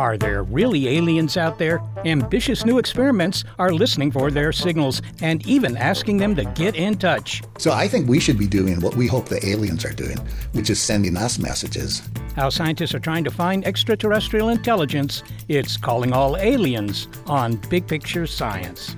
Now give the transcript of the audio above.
Are there really aliens out there? Ambitious new experiments are listening for their signals and even asking them to get in touch. So I think we should be doing what we hope the aliens are doing, which is sending us messages. How scientists are trying to find extraterrestrial intelligence. It's Calling All Aliens on Big Picture Science.